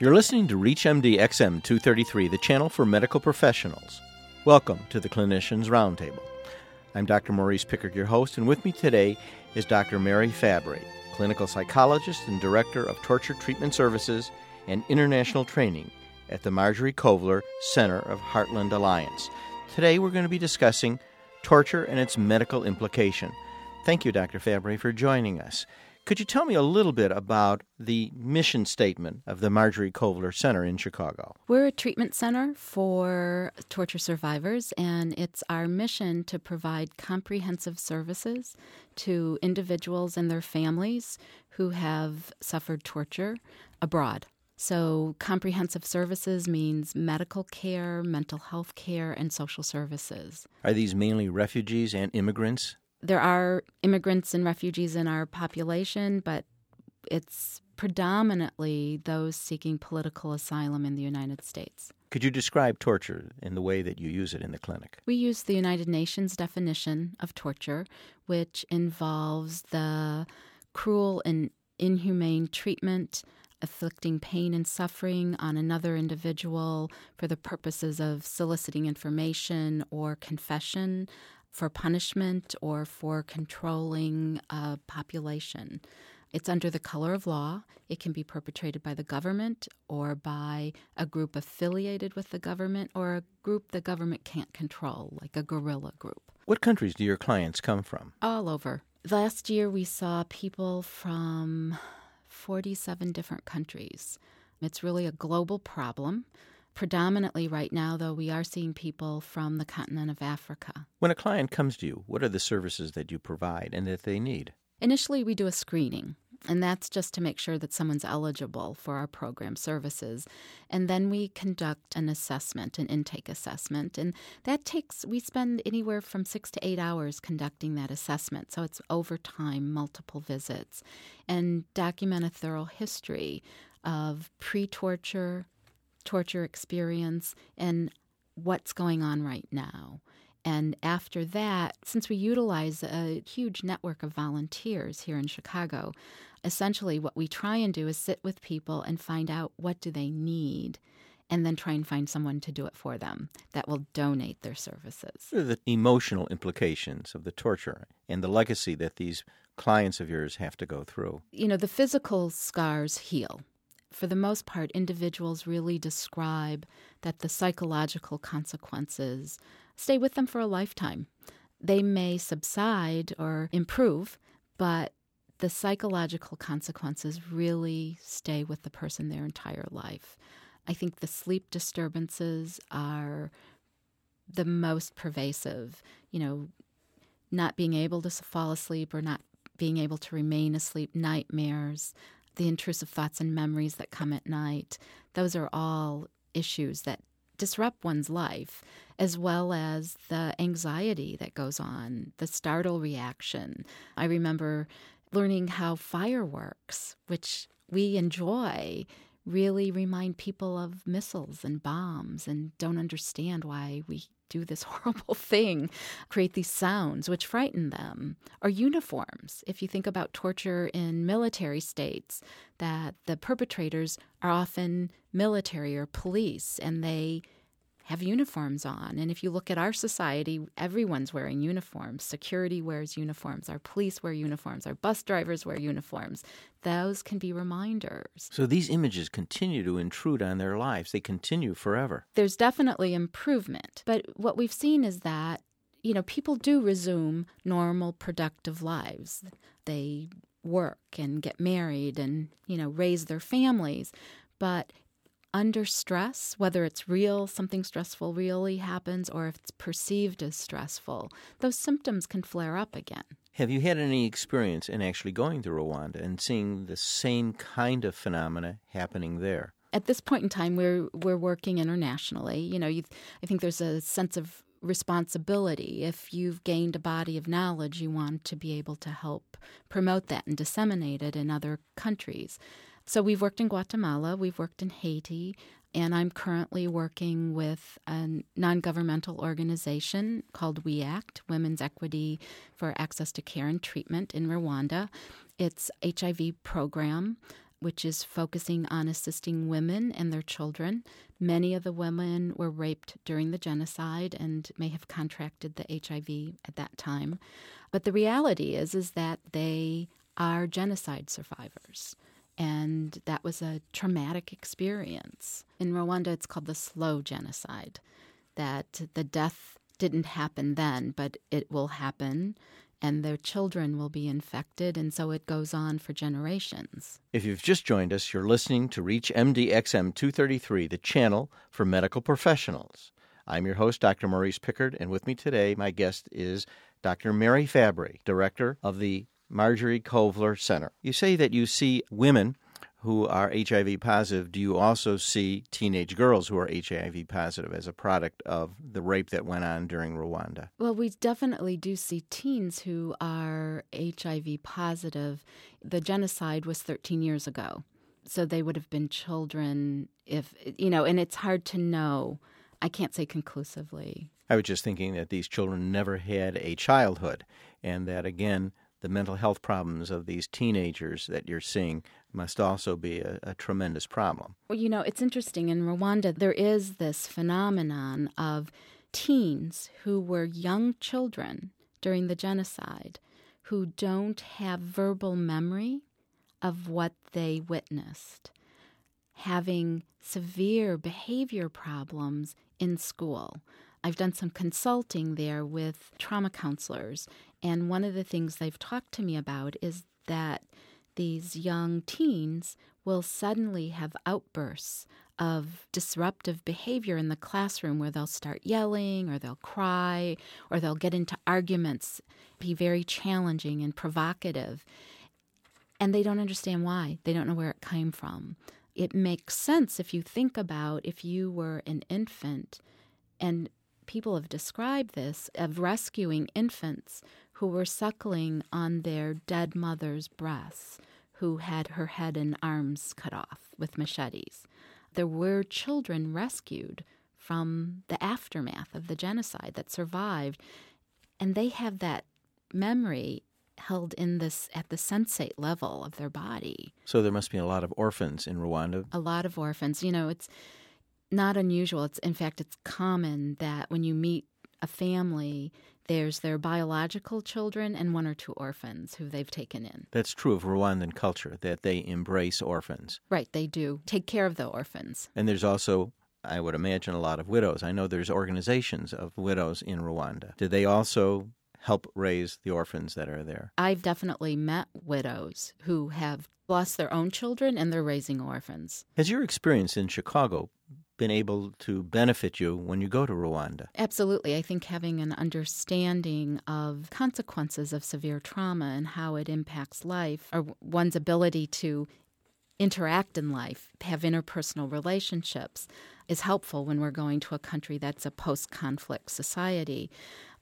You're listening to ReachMD XM 233, the channel for medical professionals. Welcome to the Clinicians Roundtable. I'm Dr. Maurice Pickard, your host, and with me today is Dr. Mary Fabri, clinical psychologist and director of torture treatment services and international training at the Marjorie Kovler Center of Heartland Alliance. Today we're going to be discussing torture and its medical implication. Thank you, Dr. Fabri, for joining us. Could you tell me a little bit about the mission statement of the Marjorie Kovler Center in Chicago? We're a treatment center for torture survivors, and it's our mission to provide comprehensive services to individuals and their families who have suffered torture abroad. So, comprehensive services means medical care, mental health care, and social services. Are these mainly refugees and immigrants? There are immigrants and refugees in our population, but it's predominantly those seeking political asylum in the United States. Could you describe torture in the way that you use it in the clinic? We use the United Nations definition of torture, which involves the cruel and inhumane treatment, afflicting pain and suffering on another individual for the purposes of soliciting information or confession for punishment or for controlling a population. It's under the color of law. It can be perpetrated by the government or by a group affiliated with the government or a group the government can't control, like a guerrilla group. What countries do your clients come from? All over. Last year we saw people from 47 different countries. It's really a global problem. Predominantly, right now, though, we are seeing people from the continent of Africa. When a client comes to you, what are the services that you provide and that they need? Initially, we do a screening, and that's just to make sure that someone's eligible for our program services. And then we conduct an assessment, an intake assessment, and that takes, we spend anywhere from six to eight hours conducting that assessment. So it's over time, multiple visits, and document a thorough history of pre torture, torture experience and what's going on right now. And after that, since we utilize a huge network of volunteers here in Chicago, essentially what we try and do is sit with people and find out what do they need and then try and find someone to do it for them that will donate their services. What are the emotional implications of the torture and the legacy that these clients of yours have to go through? You know, the physical scars heal for the most part, individuals really describe that the psychological consequences stay with them for a lifetime. They may subside or improve, but the psychological consequences really stay with the person their entire life. I think the sleep disturbances are the most pervasive. You know, not being able to fall asleep or not being able to remain asleep, nightmares, the intrusive thoughts and memories that come at night, those are all issues that disrupt one's life, as well as the anxiety that goes on, the startle reaction. I remember learning how fireworks, which we enjoy, really remind people of missiles and bombs and don't understand why we do this horrible thing, create these sounds which frighten them, or uniforms. If you think about torture in military states, that the perpetrators are often military or police and they have uniforms on. And if you look at our society, everyone's wearing uniforms. Security wears uniforms. Our police wear uniforms. Our bus drivers wear uniforms. Those can be reminders. So these images continue to intrude on their lives, they continue forever. There's definitely improvement. But what we've seen is that, you know, people do resume normal, productive lives. They work and get married and, you know, raise their families. But under stress, whether it's real, something stressful really happens, or if it's perceived as stressful, those symptoms can flare up again. Have you had any experience in actually going to Rwanda and seeing the same kind of phenomena happening there? At this point in time, we're we're working internationally. You know, you, I think there's a sense of responsibility. If you've gained a body of knowledge, you want to be able to help promote that and disseminate it in other countries. So we've worked in Guatemala, we've worked in Haiti, and I'm currently working with a non governmental organization called We Act, Women's Equity for Access to Care and Treatment in Rwanda. It's HIV program which is focusing on assisting women and their children. Many of the women were raped during the genocide and may have contracted the HIV at that time. But the reality is is that they are genocide survivors. And that was a traumatic experience. In Rwanda, it's called the slow genocide, that the death didn't happen then, but it will happen and their children will be infected, and so it goes on for generations. If you've just joined us, you're listening to ReachMD XM 233, the channel for medical professionals. I'm your host, Dr. Maurice Pickard, and with me today, my guest is Dr. Mary Fabri, director of the Marjorie Kovler Center. You say that you see women who are HIV positive, do you also see teenage girls who are HIV positive as a product of the rape that went on during Rwanda? Well, we definitely do see teens who are HIV positive. The genocide was 13 years ago. So they would have been children if, you know, and it's hard to know. I can't say conclusively. I was just thinking that these children never had a childhood, and that again, the mental health problems of these teenagers that you're seeing must also be a, a, tremendous problem. Well, you know, it's interesting. In Rwanda, there is this phenomenon of teens who were young children during the genocide who don't have verbal memory of what they witnessed, having severe behavior problems in school. I've done some consulting there with trauma counselors, and one of the things they've talked to me about is that these young teens will suddenly have outbursts of disruptive behavior in the classroom where they'll start yelling or they'll cry or they'll get into arguments, be very challenging and provocative. And they don't understand why. They don't know where it came from. It makes sense if you think about if you were an infant, and people have described this of rescuing infants who were suckling on their dead mother's breasts, who had her head and arms cut off with machetes. There were children rescued from the aftermath of the genocide that survived, and they have that memory held in this at the sensate level of their body. So there must be a lot of orphans in Rwanda. A lot of orphans. You know, it's not unusual. It's in fact it's common that when you meet a family there's their biological children and one or two orphans who they've taken in. That's true of Rwandan culture, that they embrace orphans. Right, they do. Take care of the orphans. And there's also, I would imagine, a lot of widows. I know there's organizations of widows in Rwanda. Do they also help raise the orphans that are there? I've definitely met widows who have lost their own children and they're raising orphans. Has your experience in Chicago been able to benefit you when you go to Rwanda? Absolutely. I think having an understanding of consequences of severe trauma and how it impacts life, or one's ability to interact in life, have interpersonal relationships, is helpful when we're going to a country that's a post conflict society.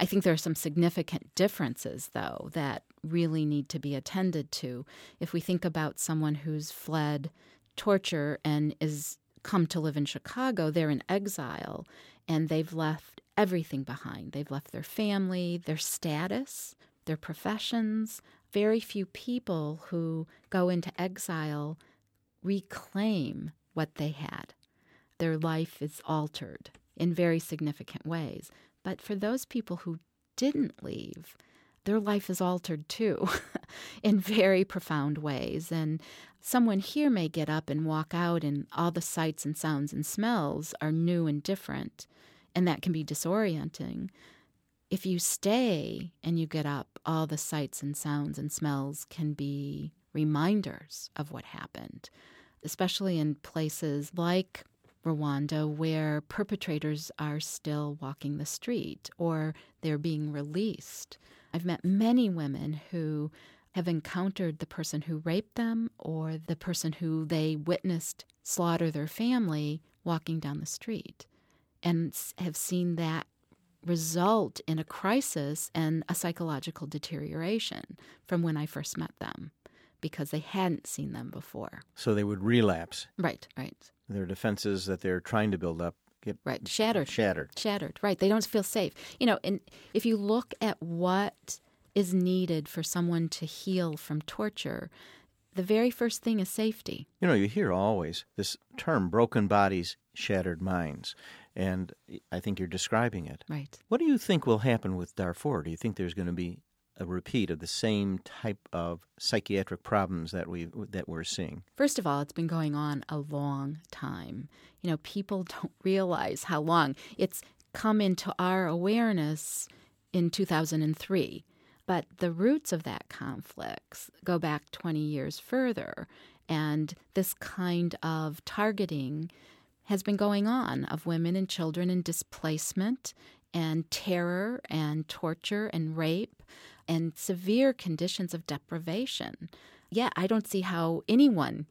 I think there are some significant differences, though, that really need to be attended to. If we think about someone who's fled torture and is come to live in Chicago, they're in exile and they've left everything behind. They've left their family, their status, their professions. Very few people who go into exile reclaim what they had. Their life is altered in very significant ways. But for those people who didn't leave, their life is altered too in very profound ways. And someone here may get up and walk out, and all the sights and sounds and smells are new and different, and that can be disorienting. If you stay and you get up, all the sights and sounds and smells can be reminders of what happened, especially in places like Rwanda where perpetrators are still walking the street or they're being released. I've met many women who have encountered the person who raped them or the person who they witnessed slaughter their family walking down the street and have seen that result in a crisis and a psychological deterioration from when I first met them because they hadn't seen them before. So they would relapse. Right, right. Their defenses that they're trying to build up get right shattered. Shattered. Shattered. Right. They don't feel safe. You know, and if you look at what is needed for someone to heal from torture, the very first thing is safety. You know, you hear always this term broken bodies, shattered minds. And I think you're describing it. Right. What do you think will happen with Darfur? Do you think there's going to be a repeat of the same type of psychiatric problems that we that we're seeing? First of all, it's been going on a long time. You know, people don't realize how long it's come into our awareness in 2003. But the roots of that conflict go back 20 years further. And this kind of targeting has been going on of women and children in displacement and terror and torture and rape and severe conditions of deprivation. Yeah, I don't see how anyone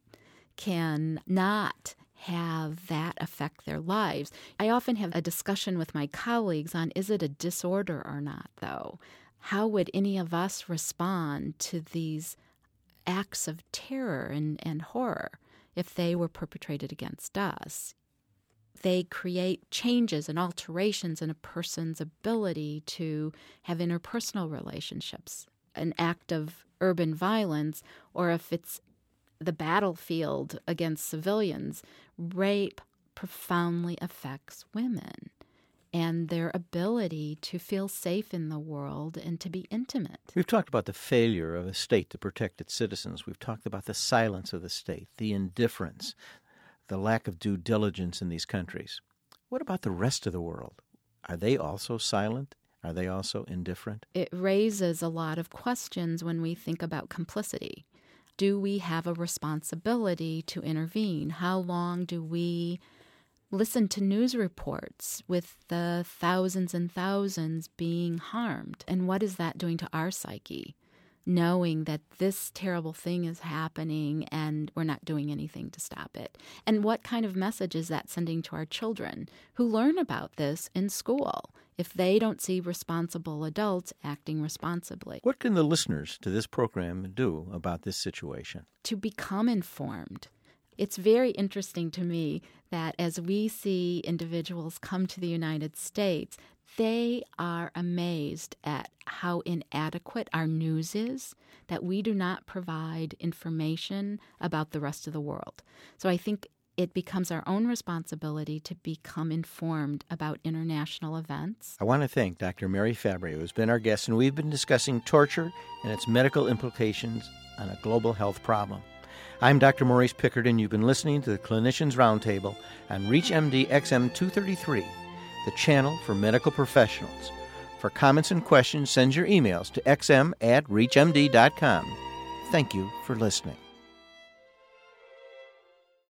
can not have that affect their lives. I often have a discussion with my colleagues on is it a disorder or not, though? How would any of us respond to these acts of terror and, and horror if they were perpetrated against us? They create changes and alterations in a person's ability to have interpersonal relationships. An act of urban violence, or if it's the battlefield against civilians, rape profoundly affects women and their ability to feel safe in the world and to be intimate. We've talked about the failure of a state to protect its citizens. We've talked about the silence of the state, the indifference, the lack of due diligence in these countries. What about the rest of the world? Are they also silent? Are they also indifferent? It raises a lot of questions when we think about complicity. Do we have a responsibility to intervene? How long do we listen to news reports with the thousands and thousands being harmed? And what is that doing to our psyche? Knowing that this terrible thing is happening and we're not doing anything to stop it. And what kind of message is that sending to our children who learn about this in school if they don't see responsible adults acting responsibly? What can the listeners to this program do about this situation? To become informed. It's very interesting to me that as we see individuals come to the United States, they are amazed at how inadequate our news is, that we do not provide information about the rest of the world. So I think it becomes our own responsibility to become informed about international events. I want to thank Dr. Mary Fabri, who has been our guest, and we've been discussing torture and its medical implications on a global health problem. I'm Dr. Maurice Pickard, and you've been listening to the Clinicians Roundtable on ReachMD XM 233 the channel for medical professionals. For comments and questions, send your emails to xm at reachmd.com. Thank you for listening.